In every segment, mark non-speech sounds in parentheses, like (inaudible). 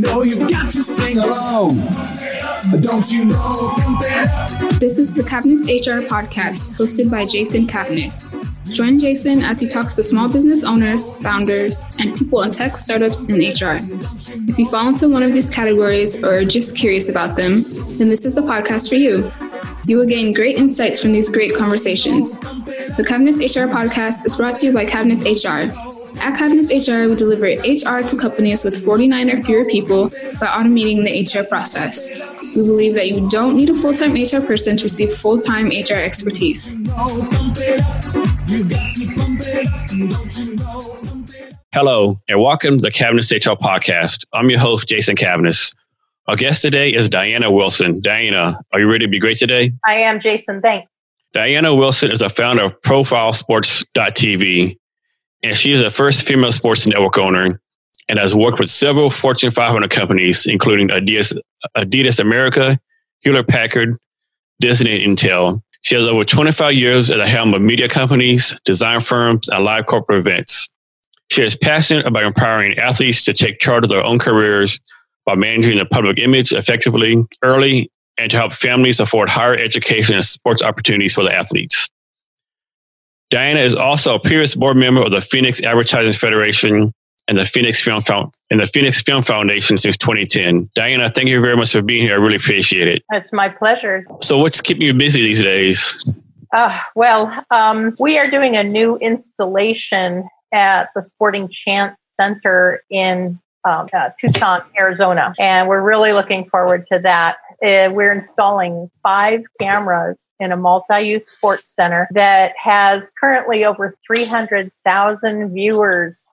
know you've got to sing along. Don't you know? This is the Cavness HR podcast hosted by Jason Cavness. Join Jason as he talks to small business owners, founders, and people in tech, startups, and HR. If you fall into one of these categories or are just curious about them, then this is the podcast for you. You will gain great insights from these great conversations. The Cavness HR podcast is brought to you by Cavness HR. At Cavness HR, we deliver HR to companies with 49 or fewer people by automating the HR process. We believe that you don't need a full time HR person to receive full time HR expertise. Hello, and welcome to the Cavness HR podcast. I'm your host, Jason Cavness. Our guest today is Diana Wilson. Diana, are you ready to be great today? I am, Jason. Thanks. Diana Wilson is a founder of ProfileSports.tv, and she is the first female sports network owner and has worked with several Fortune 500 companies, including Adidas, Adidas America, Hewlett Packard, Disney, and Intel. She has over 25 years at the helm of media companies, design firms, and live corporate events. She is passionate about empowering athletes to take charge of their own careers by managing their public image effectively, early, and to help families afford higher education and sports opportunities for the athletes. Diana is also a previous board member of the Phoenix Advertising Federation and the Phoenix Film Found- and the Phoenix Film Foundation since 2010. Diana, thank you very much for being here. I really appreciate it. It's my pleasure. So, what's keeping you busy these days? Uh, well, um, we are doing a new installation at the Sporting Chance Center in um, uh, Tucson, Arizona, and we're really looking forward to that. Uh, we're installing five cameras in a multi-use sports center that has currently over 300,000 viewers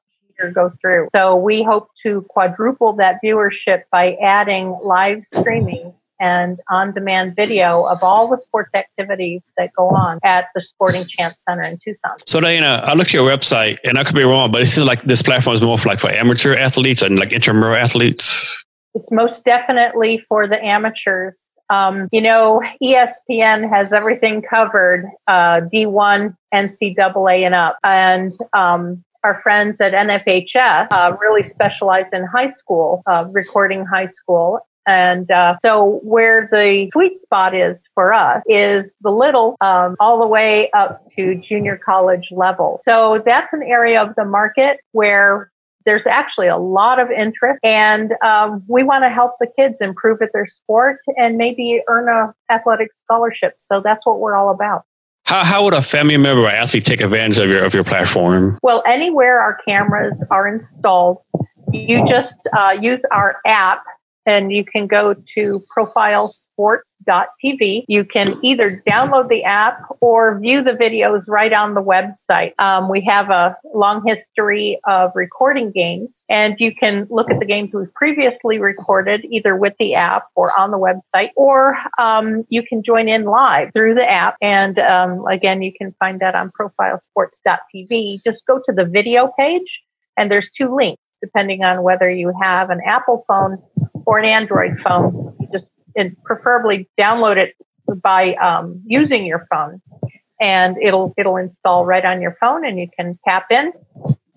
go through. So we hope to quadruple that viewership by adding live streaming and on-demand video of all the sports activities that go on at the Sporting Chance Center in Tucson. So Diana, I looked at your website and I could be wrong, but it seems like this platform is more for like for amateur athletes and like intramural athletes. It's most definitely for the amateurs. Um, you know, ESPN has everything covered, uh, D1, NCAA and up. And um, our friends at NFHS uh, really specialize in high school, uh, recording high school. And uh, so, where the sweet spot is for us is the little um, all the way up to junior college level. So, that's an area of the market where there's actually a lot of interest, and um, we want to help the kids improve at their sport and maybe earn a athletic scholarship. So, that's what we're all about. How, how would a family member or athlete take advantage of your of your platform? Well, anywhere our cameras are installed, you just uh, use our app and you can go to profilesports.tv. You can either download the app or view the videos right on the website. Um, we have a long history of recording games, and you can look at the games we've previously recorded either with the app or on the website, or um, you can join in live through the app. And um, again, you can find that on profilesports.tv. Just go to the video page, and there's two links depending on whether you have an Apple phone or an Android phone. You just and preferably download it by um, using your phone, and it'll it'll install right on your phone, and you can tap in,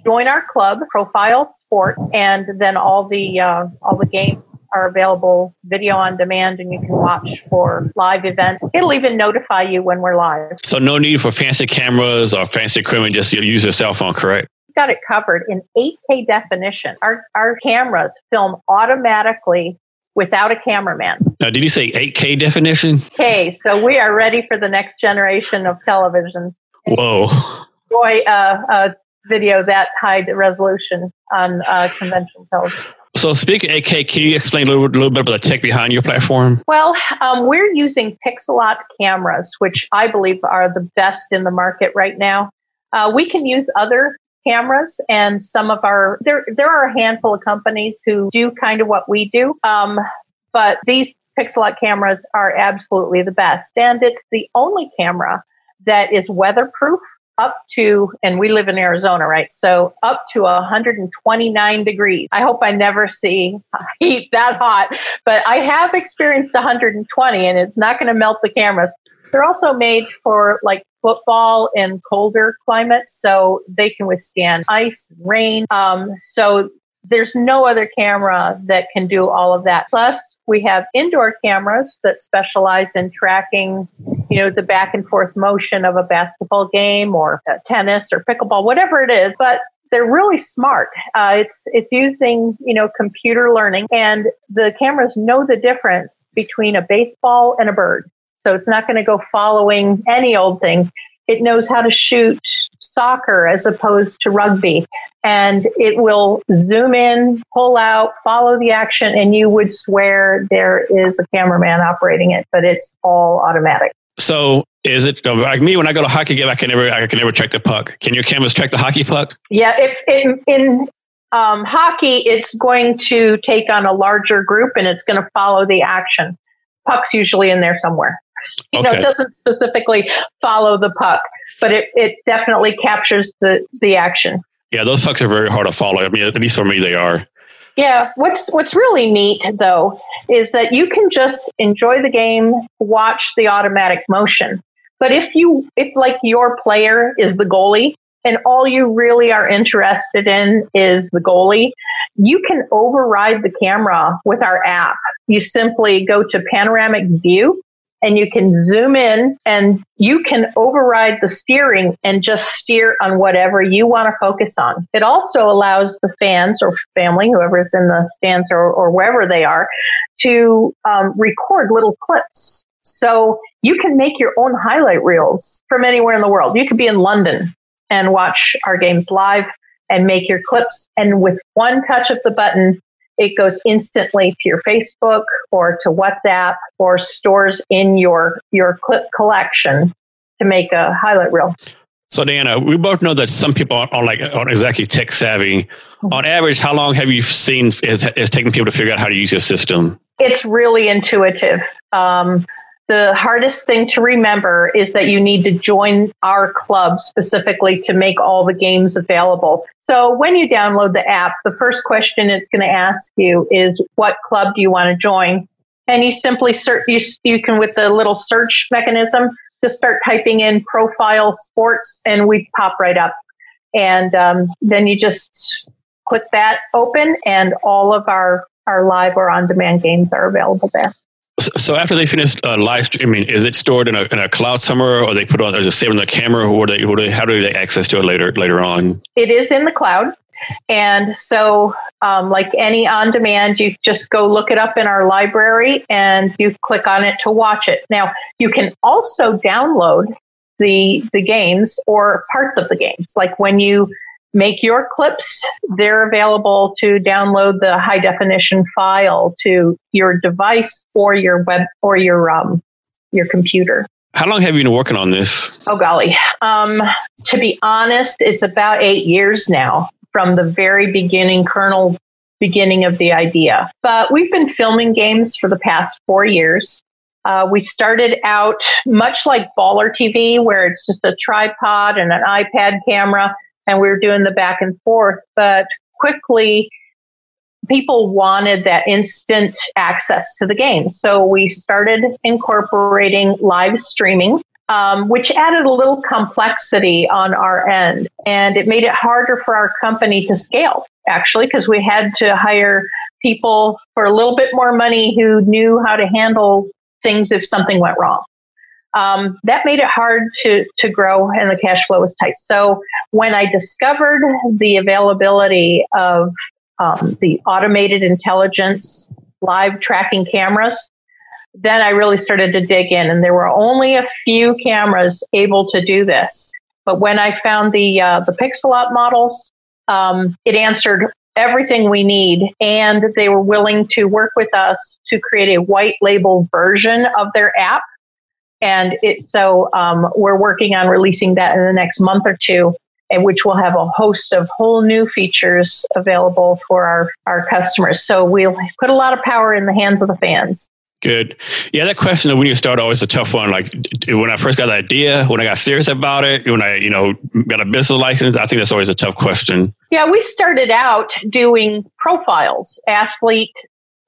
join our club, Profile Sport, and then all the uh, all the games are available video on demand and you can watch for live events. It'll even notify you when we're live. So no need for fancy cameras or fancy equipment, just use your cell phone, correct? Got it covered in 8K definition. Our, our cameras film automatically without a cameraman. Now, did you say 8K definition? Okay, so we are ready for the next generation of televisions. Whoa. Boy, uh, uh, video that high resolution on uh, conventional television. So, speaking of 8K, can you explain a little, little bit about the tech behind your platform? Well, um, we're using Pixellot cameras, which I believe are the best in the market right now. Uh, we can use other cameras and some of our there there are a handful of companies who do kind of what we do um, but these pixellot cameras are absolutely the best. And it's the only camera that is weatherproof up to and we live in arizona right? So up to 129 degrees. I hope i never see (laughs) heat that hot but i have experienced 120 and it's not going to melt the cameras. They're also made for like football in colder climates, so they can withstand ice, rain. Um, so there's no other camera that can do all of that. Plus, we have indoor cameras that specialize in tracking, you know, the back and forth motion of a basketball game or tennis or pickleball, whatever it is. But they're really smart. Uh, it's it's using you know computer learning, and the cameras know the difference between a baseball and a bird. So it's not going to go following any old thing. It knows how to shoot soccer as opposed to rugby. And it will zoom in, pull out, follow the action, and you would swear there is a cameraman operating it, but it's all automatic. So is it like me when I go to hockey game? I can never, I can never track the puck. Can your cameras track the hockey puck? Yeah, if in, in um, hockey, it's going to take on a larger group and it's going to follow the action. Puck's usually in there somewhere. (laughs) You okay. know, it doesn't specifically follow the puck but it, it definitely captures the, the action. Yeah, those pucks are very hard to follow. I mean, at least for me, they are. Yeah, what's what's really neat though is that you can just enjoy the game, watch the automatic motion. But if you if like your player is the goalie and all you really are interested in is the goalie, you can override the camera with our app. You simply go to panoramic view and you can zoom in and you can override the steering and just steer on whatever you want to focus on. It also allows the fans or family, whoever is in the stands or, or wherever they are, to um, record little clips. So you can make your own highlight reels from anywhere in the world. You could be in London and watch our games live and make your clips. And with one touch of the button, it goes instantly to your Facebook or to WhatsApp or stores in your your clip collection to make a highlight reel. So, Diana, we both know that some people aren't, like aren't exactly tech savvy. Mm-hmm. On average, how long have you seen it's taking people to figure out how to use your system? It's really intuitive. Um, the hardest thing to remember is that you need to join our club specifically to make all the games available. So when you download the app, the first question it's going to ask you is what club do you want to join? And you simply search, you, you can with the little search mechanism, just start typing in profile sports and we pop right up. And um, then you just click that open and all of our, our live or on demand games are available there. So after they finish uh, live streaming, is it stored in a, in a cloud somewhere, or they put on, is it saved on the camera, or they, they, how do they access to it later later on? It is in the cloud, and so um, like any on demand, you just go look it up in our library, and you click on it to watch it. Now you can also download the the games or parts of the games, like when you make your clips. They're available to download the high definition file to your device or your web or your um, your computer. How long have you been working on this? Oh golly, um, to be honest, it's about eight years now from the very beginning, kernel beginning of the idea. But we've been filming games for the past four years. Uh, we started out much like Baller TV, where it's just a tripod and an iPad camera and we were doing the back and forth. But quickly, people wanted that instant access to the game. So we started incorporating live streaming, um, which added a little complexity on our end. And it made it harder for our company to scale, actually, because we had to hire people for a little bit more money who knew how to handle things if something went wrong um, that made it hard to, to grow and the cash flow was tight. So when I discovered the availability of um, the automated intelligence live tracking cameras, then I really started to dig in, and there were only a few cameras able to do this. But when I found the uh, the Pixellot models, um, it answered everything we need, and they were willing to work with us to create a white label version of their app and it, so um, we're working on releasing that in the next month or two, and which will have a host of whole new features available for our, our customers. So we'll put a lot of power in the hands of the fans. Good. Yeah, that question of when you start always a tough one. Like when I first got the idea, when I got serious about it, when I, you know, got a business license, I think that's always a tough question. Yeah, we started out doing profiles, athlete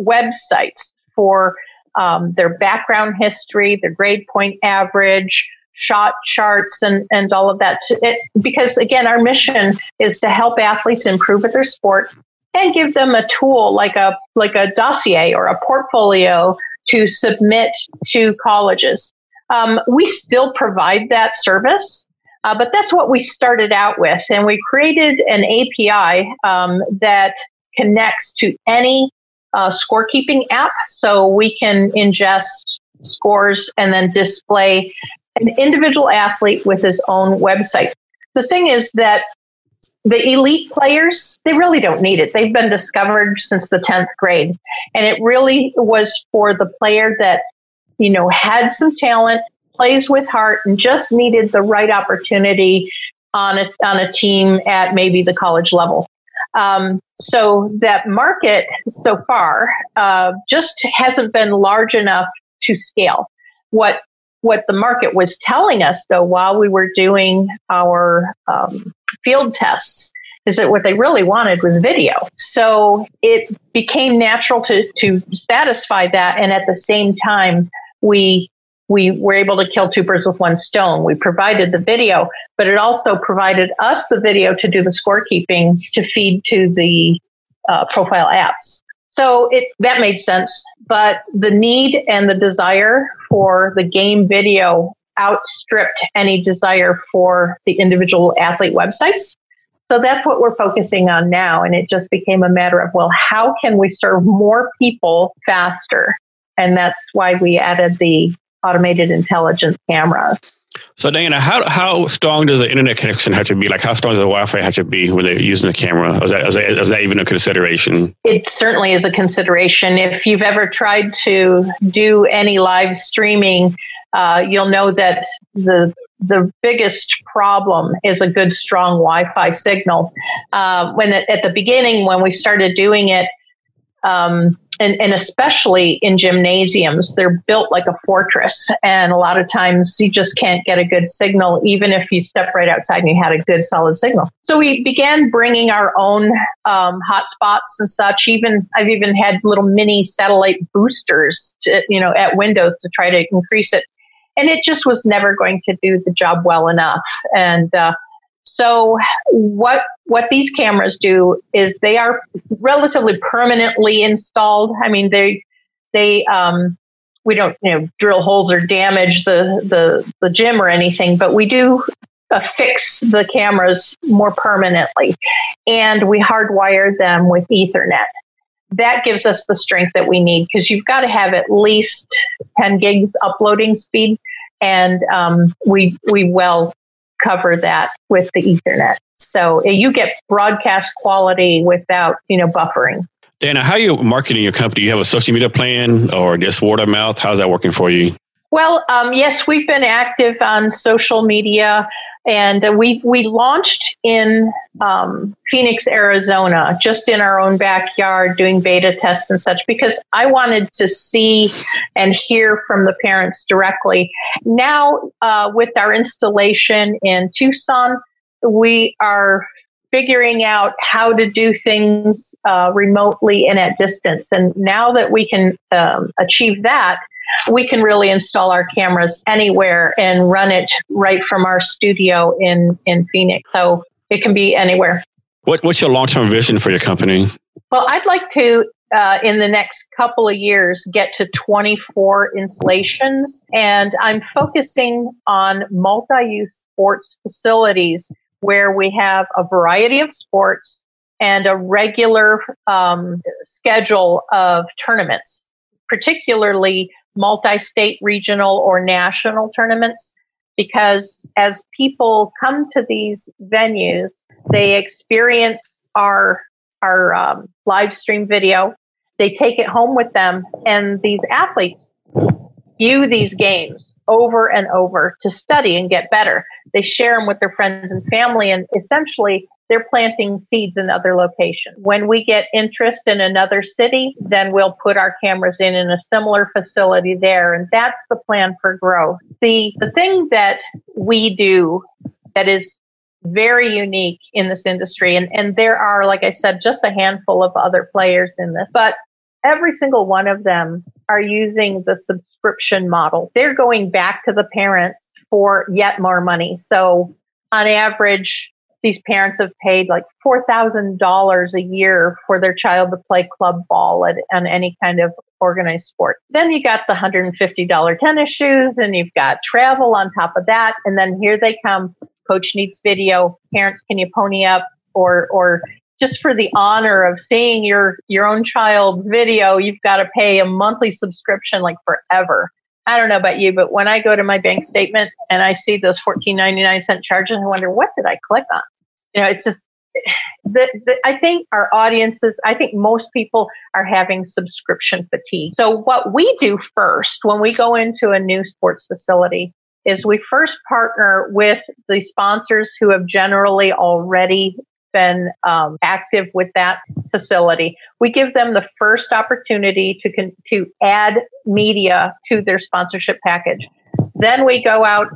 websites for um, their background history, their grade point average, shot charts, and, and all of that. It, because again, our mission is to help athletes improve at their sport and give them a tool like a like a dossier or a portfolio to submit to colleges. Um, we still provide that service, uh, but that's what we started out with, and we created an API um, that connects to any uh, scorekeeping app, so we can ingest scores and then display an individual athlete with his own website. The thing is that the elite players, they really don't need it. They've been discovered since the 10th grade. And it really was for the player that, you know, had some talent, plays with heart, and just needed the right opportunity on a, on a team at maybe the college level. Um, so that market so far uh, just hasn't been large enough to scale. What what the market was telling us, though, while we were doing our um, field tests, is that what they really wanted was video. So it became natural to to satisfy that, and at the same time, we we were able to kill two birds with one stone. We provided the video, but it also provided us the video to do the scorekeeping to feed to the uh, profile apps. So it that made sense, but the need and the desire for the game video outstripped any desire for the individual athlete websites. So that's what we're focusing on now. And it just became a matter of, well, how can we serve more people faster? And that's why we added the automated intelligence cameras. So Diana, how how strong does the internet connection have to be? Like how strong does the Wi-Fi have to be when they're using the camera? Is that, is that, is that even a consideration? It certainly is a consideration. If you've ever tried to do any live streaming, uh, you'll know that the the biggest problem is a good strong Wi-Fi signal. Uh, when it, at the beginning, when we started doing it, um, and, and especially in gymnasiums, they're built like a fortress. And a lot of times you just can't get a good signal, even if you step right outside and you had a good solid signal. So we began bringing our own um, hotspots and such. Even I've even had little mini satellite boosters, to, you know, at windows to try to increase it. And it just was never going to do the job well enough. And uh, so what what these cameras do is they are relatively permanently installed. I mean they they um, we don't you know drill holes or damage the the the gym or anything, but we do affix the cameras more permanently, and we hardwire them with Ethernet. That gives us the strength that we need because you've got to have at least 10 gigs uploading speed, and um, we we well cover that with the Ethernet. So uh, you get broadcast quality without, you know, buffering. Dana, how are you marketing your company? Do you have a social media plan or just word of mouth? How's that working for you? Well, um, yes, we've been active on social media. And we we launched in um, Phoenix, Arizona, just in our own backyard, doing beta tests and such, because I wanted to see and hear from the parents directly. Now, uh, with our installation in Tucson, we are figuring out how to do things uh, remotely and at distance. And now that we can um, achieve that, we can really install our cameras anywhere and run it right from our studio in, in Phoenix. So it can be anywhere. What, what's your long term vision for your company? Well, I'd like to, uh, in the next couple of years, get to 24 installations. And I'm focusing on multi use sports facilities where we have a variety of sports and a regular um, schedule of tournaments, particularly multi-state regional or national tournaments because as people come to these venues they experience our our um, live stream video. They take it home with them and these athletes view these games over and over to study and get better they share them with their friends and family and essentially they're planting seeds in other locations. When we get interest in another city, then we'll put our cameras in in a similar facility there. And that's the plan for growth. The, the thing that we do that is very unique in this industry, and, and there are, like I said, just a handful of other players in this, but every single one of them are using the subscription model. They're going back to the parents for yet more money. So on average, these parents have paid like $4,000 a year for their child to play club ball on any kind of organized sport. Then you got the $150 tennis shoes and you've got travel on top of that. And then here they come. Coach needs video. Parents, can you pony up or, or just for the honor of seeing your, your own child's video, you've got to pay a monthly subscription like forever. I don't know about you, but when I go to my bank statement and I see those fourteen ninety nine cent charges, I wonder what did I click on? You know, it's just (sighs) the, the, I think our audiences, I think most people are having subscription fatigue. So what we do first when we go into a new sports facility is we first partner with the sponsors who have generally already been um, active with that facility. We give them the first opportunity to con- to add media to their sponsorship package. Then we go out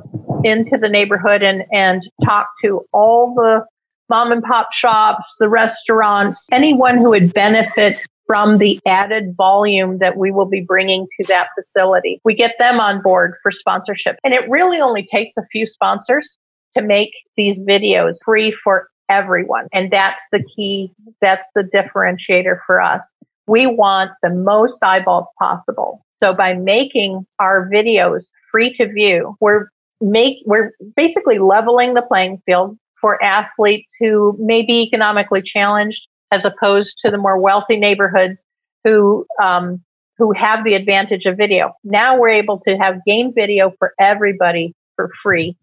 into the neighborhood and and talk to all the mom and pop shops, the restaurants, anyone who would benefit from the added volume that we will be bringing to that facility. We get them on board for sponsorship. And it really only takes a few sponsors to make these videos free for everyone. And that's the key. That's the differentiator for us. We want the most eyeballs possible. So by making our videos free to view, we're make, we're basically leveling the playing field for athletes who may be economically challenged as opposed to the more wealthy neighborhoods who, um, who have the advantage of video. Now we're able to have game video for everybody for free.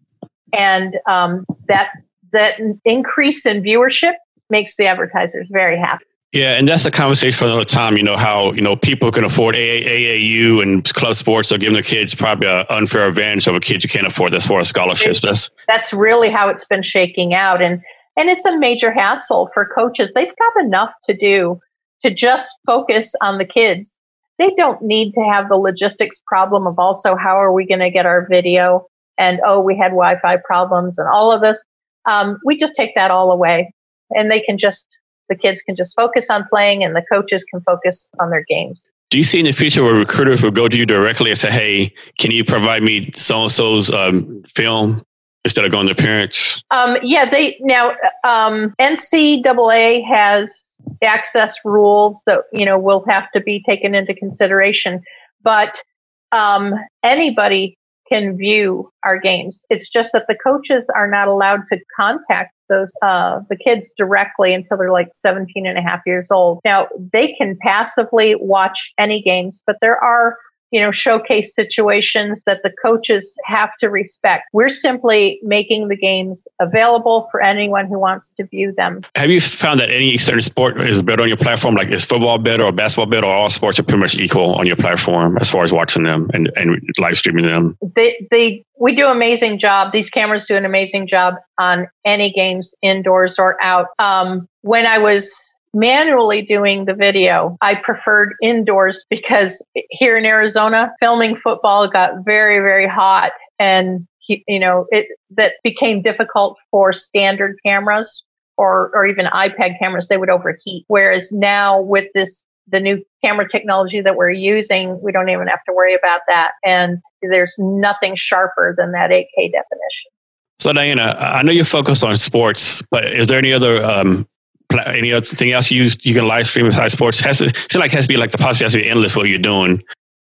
And, um, that that increase in viewership makes the advertisers very happy. Yeah, and that's a conversation for another time. You know how you know people can afford AAU and club sports are giving their kids probably an unfair advantage over kids who can't afford this for a scholarships. That's that's really how it's been shaking out, and and it's a major hassle for coaches. They've got enough to do to just focus on the kids. They don't need to have the logistics problem of also how are we going to get our video and oh we had Wi-Fi problems and all of this um, we just take that all away and they can just, the kids can just focus on playing and the coaches can focus on their games. Do you see in the future where recruiters will go to you directly and say, hey, can you provide me so and so's um, film instead of going to parents? Um, yeah, they now um, NCAA has access rules that you know will have to be taken into consideration, but um, anybody can view our games. It's just that the coaches are not allowed to contact those uh, the kids directly until they're like 17 and a half years old. Now they can passively watch any games, but there are you know, showcase situations that the coaches have to respect. We're simply making the games available for anyone who wants to view them. Have you found that any certain sport is better on your platform? Like is football better or basketball better or all sports are pretty much equal on your platform as far as watching them and, and live streaming them? They, they, we do amazing job. These cameras do an amazing job on any games indoors or out. Um, when I was manually doing the video. I preferred indoors because here in Arizona, filming football got very, very hot and you know, it that became difficult for standard cameras or or even iPad cameras, they would overheat. Whereas now with this the new camera technology that we're using, we don't even have to worry about that. And there's nothing sharper than that 8K definition. So Diana, I know you focus on sports, but is there any other um, any other thing else you you can live stream besides sports? Has to seem like has to be like the possibility has to be endless what you're doing.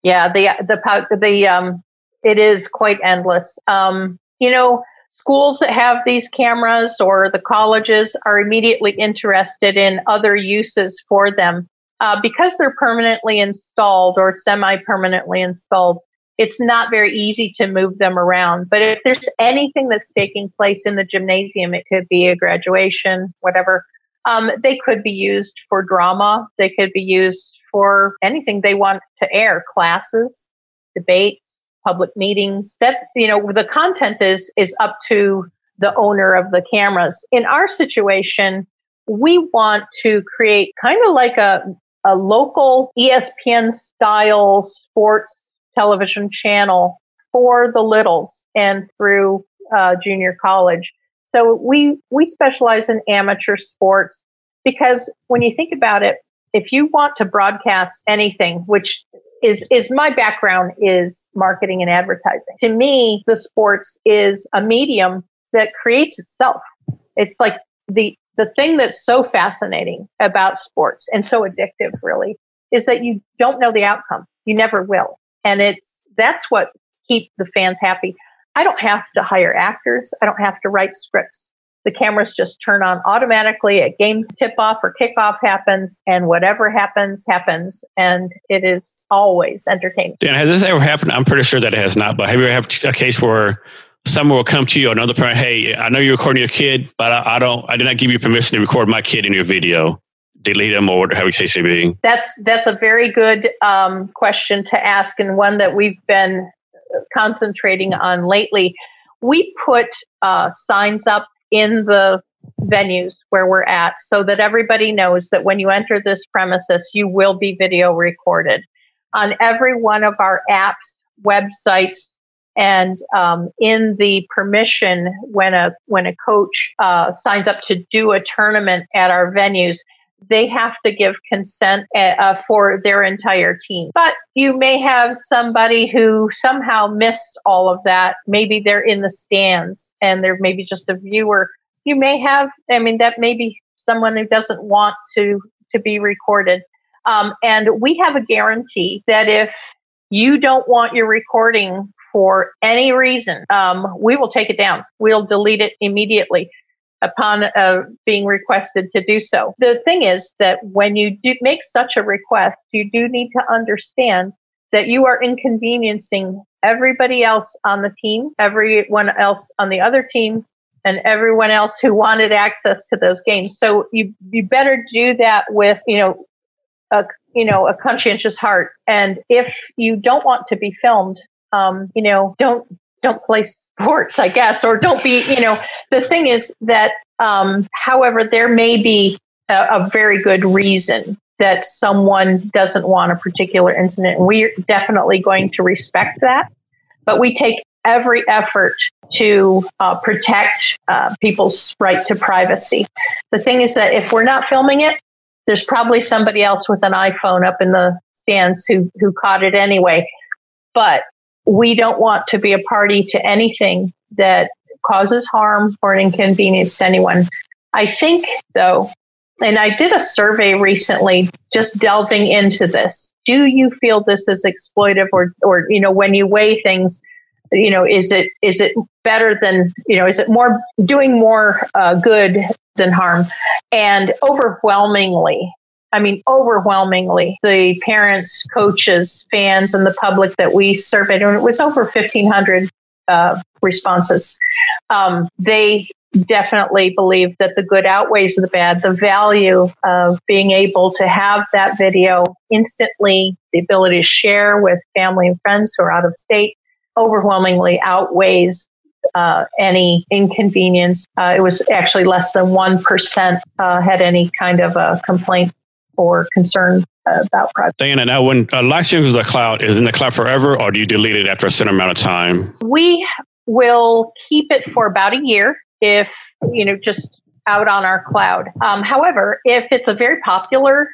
Yeah, the the the um it is quite endless. Um, you know, schools that have these cameras or the colleges are immediately interested in other uses for them uh, because they're permanently installed or semi-permanently installed. It's not very easy to move them around. But if there's anything that's taking place in the gymnasium, it could be a graduation, whatever. Um, they could be used for drama. They could be used for anything they want to air, classes, debates, public meetings. That, you know, the content is, is up to the owner of the cameras. In our situation, we want to create kind of like a, a local ESPN style sports television channel for the littles and through uh, junior college. So we, we specialize in amateur sports because when you think about it, if you want to broadcast anything, which is, is my background is marketing and advertising. To me, the sports is a medium that creates itself. It's like the the thing that's so fascinating about sports and so addictive really is that you don't know the outcome. You never will. And it's that's what keeps the fans happy. I don't have to hire actors. I don't have to write scripts. The cameras just turn on automatically at game tip off or kickoff happens and whatever happens, happens. And it is always entertaining. Dan, has this ever happened? I'm pretty sure that it has not, but have you ever had a case where someone will come to you, another parent, hey, I know you're recording your kid, but I, I don't, I did not give you permission to record my kid in your video. Delete them or whatever you say be. That's that's a very good um, question to ask, and one that we've been concentrating on lately. We put uh, signs up in the venues where we're at so that everybody knows that when you enter this premises, you will be video recorded. On every one of our apps, websites, and um, in the permission when a when a coach uh, signs up to do a tournament at our venues, they have to give consent uh, for their entire team. But you may have somebody who somehow missed all of that. Maybe they're in the stands and they're maybe just a viewer. You may have, I mean, that may be someone who doesn't want to to be recorded. Um, and we have a guarantee that if you don't want your recording for any reason, um, we will take it down. We'll delete it immediately upon uh, being requested to do so. The thing is that when you do make such a request, you do need to understand that you are inconveniencing everybody else on the team, everyone else on the other team, and everyone else who wanted access to those games. So you you better do that with you know a you know a conscientious heart. And if you don't want to be filmed, um, you know, don't don't play sports, I guess, or don't be, you know, the thing is that, um, however, there may be a, a, very good reason that someone doesn't want a particular incident. We're definitely going to respect that, but we take every effort to uh, protect uh, people's right to privacy. The thing is that if we're not filming it, there's probably somebody else with an iPhone up in the stands who, who caught it anyway. But we don't want to be a party to anything that causes harm or an inconvenience to anyone. I think, though, and I did a survey recently just delving into this. Do you feel this is exploitive or, or, you know, when you weigh things, you know, is it, is it better than, you know, is it more doing more uh, good than harm? And overwhelmingly, I mean, overwhelmingly, the parents, coaches, fans, and the public that we surveyed, and it was over 1,500 uh, responses, um, they definitely believe that the good outweighs the bad. The value of being able to have that video instantly, the ability to share with family and friends who are out of state, overwhelmingly outweighs uh, any inconvenience. Uh, it was actually less than 1% uh, had any kind of a complaint or concern about privacy. Diana, now when uh, Live was a cloud, is in the cloud forever or do you delete it after a certain amount of time? We will keep it for about a year if, you know, just out on our cloud. Um, however, if it's a very popular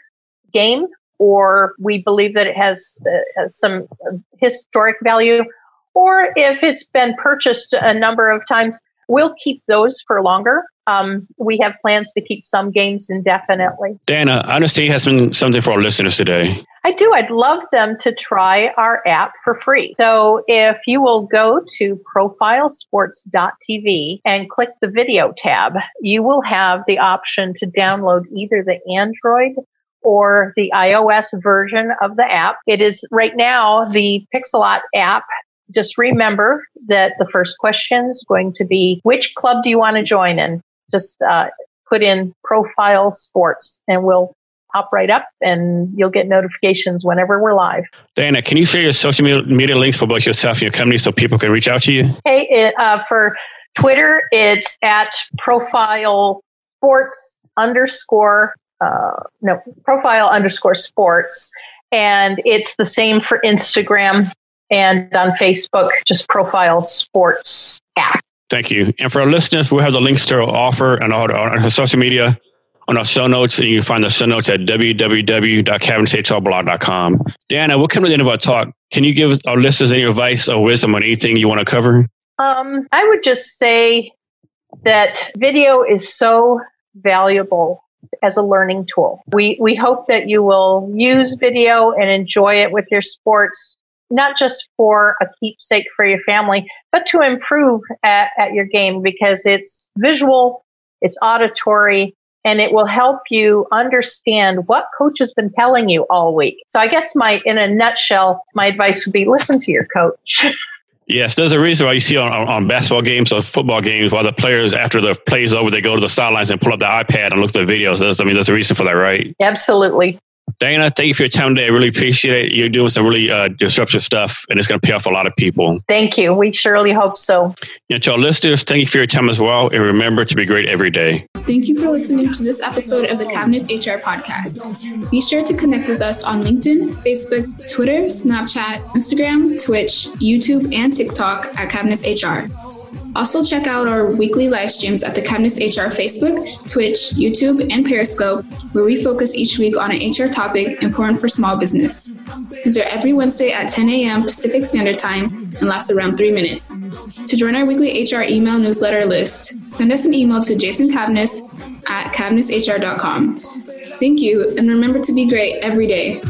game or we believe that it has, uh, has some historic value, or if it's been purchased a number of times, we'll keep those for longer um, we have plans to keep some games indefinitely. Dana, I understand you have some, something for our listeners today. I do. I'd love them to try our app for free. So if you will go to profilesports.tv and click the video tab, you will have the option to download either the Android or the iOS version of the app. It is right now the Pixellot app just remember that the first question is going to be which club do you want to join in? Just uh, put in profile sports and we'll pop right up and you'll get notifications whenever we're live. Diana, can you share your social media links for both yourself and your company so people can reach out to you? Hey, it, uh, for Twitter, it's at profile sports underscore, uh, no, profile underscore sports. And it's the same for Instagram and on Facebook, just profile sports app. Thank you. And for our listeners, we'll have the links to our offer and all our, our social media on our show notes, and you can find the show notes at www.cavnesshrblog.com. Diana, we'll come to the end of our talk. Can you give our listeners any advice or wisdom on anything you want to cover? Um, I would just say that video is so valuable as a learning tool. We, we hope that you will use video and enjoy it with your sports, not just for a keepsake for your family, but to improve at, at your game because it's visual, it's auditory, and it will help you understand what coach has been telling you all week. So I guess my, in a nutshell, my advice would be listen to your coach. (laughs) Yes, there's a reason why you see on, on basketball games or football games while the players, after the play's over, they go to the sidelines and pull up the iPad and look at the videos. There's, I mean, there's a reason for that, right? Absolutely. Dana, thank you for your time today. I really appreciate it. You're doing some really uh, disruptive stuff, and it's going to pay off a lot of people. Thank you. We surely hope so. And to our listeners, thank you for your time as well. And remember to be great every day. Thank you for listening to this episode of the Cavness HR podcast. Be sure to connect with us on LinkedIn, Facebook, Twitter, Snapchat, Instagram, Twitch, YouTube, and TikTok at Cavness HR. Also, check out our weekly live streams at the Cavness HR Facebook, Twitch, YouTube, and Periscope, where we focus each week on an HR topic important for small business. These are every Wednesday at 10 a.m. Pacific Standard Time and last around three minutes. To join our weekly HR email newsletter list, send us an email to jasoncavness at cavnesshr.com. Thank you, and remember to be great every day.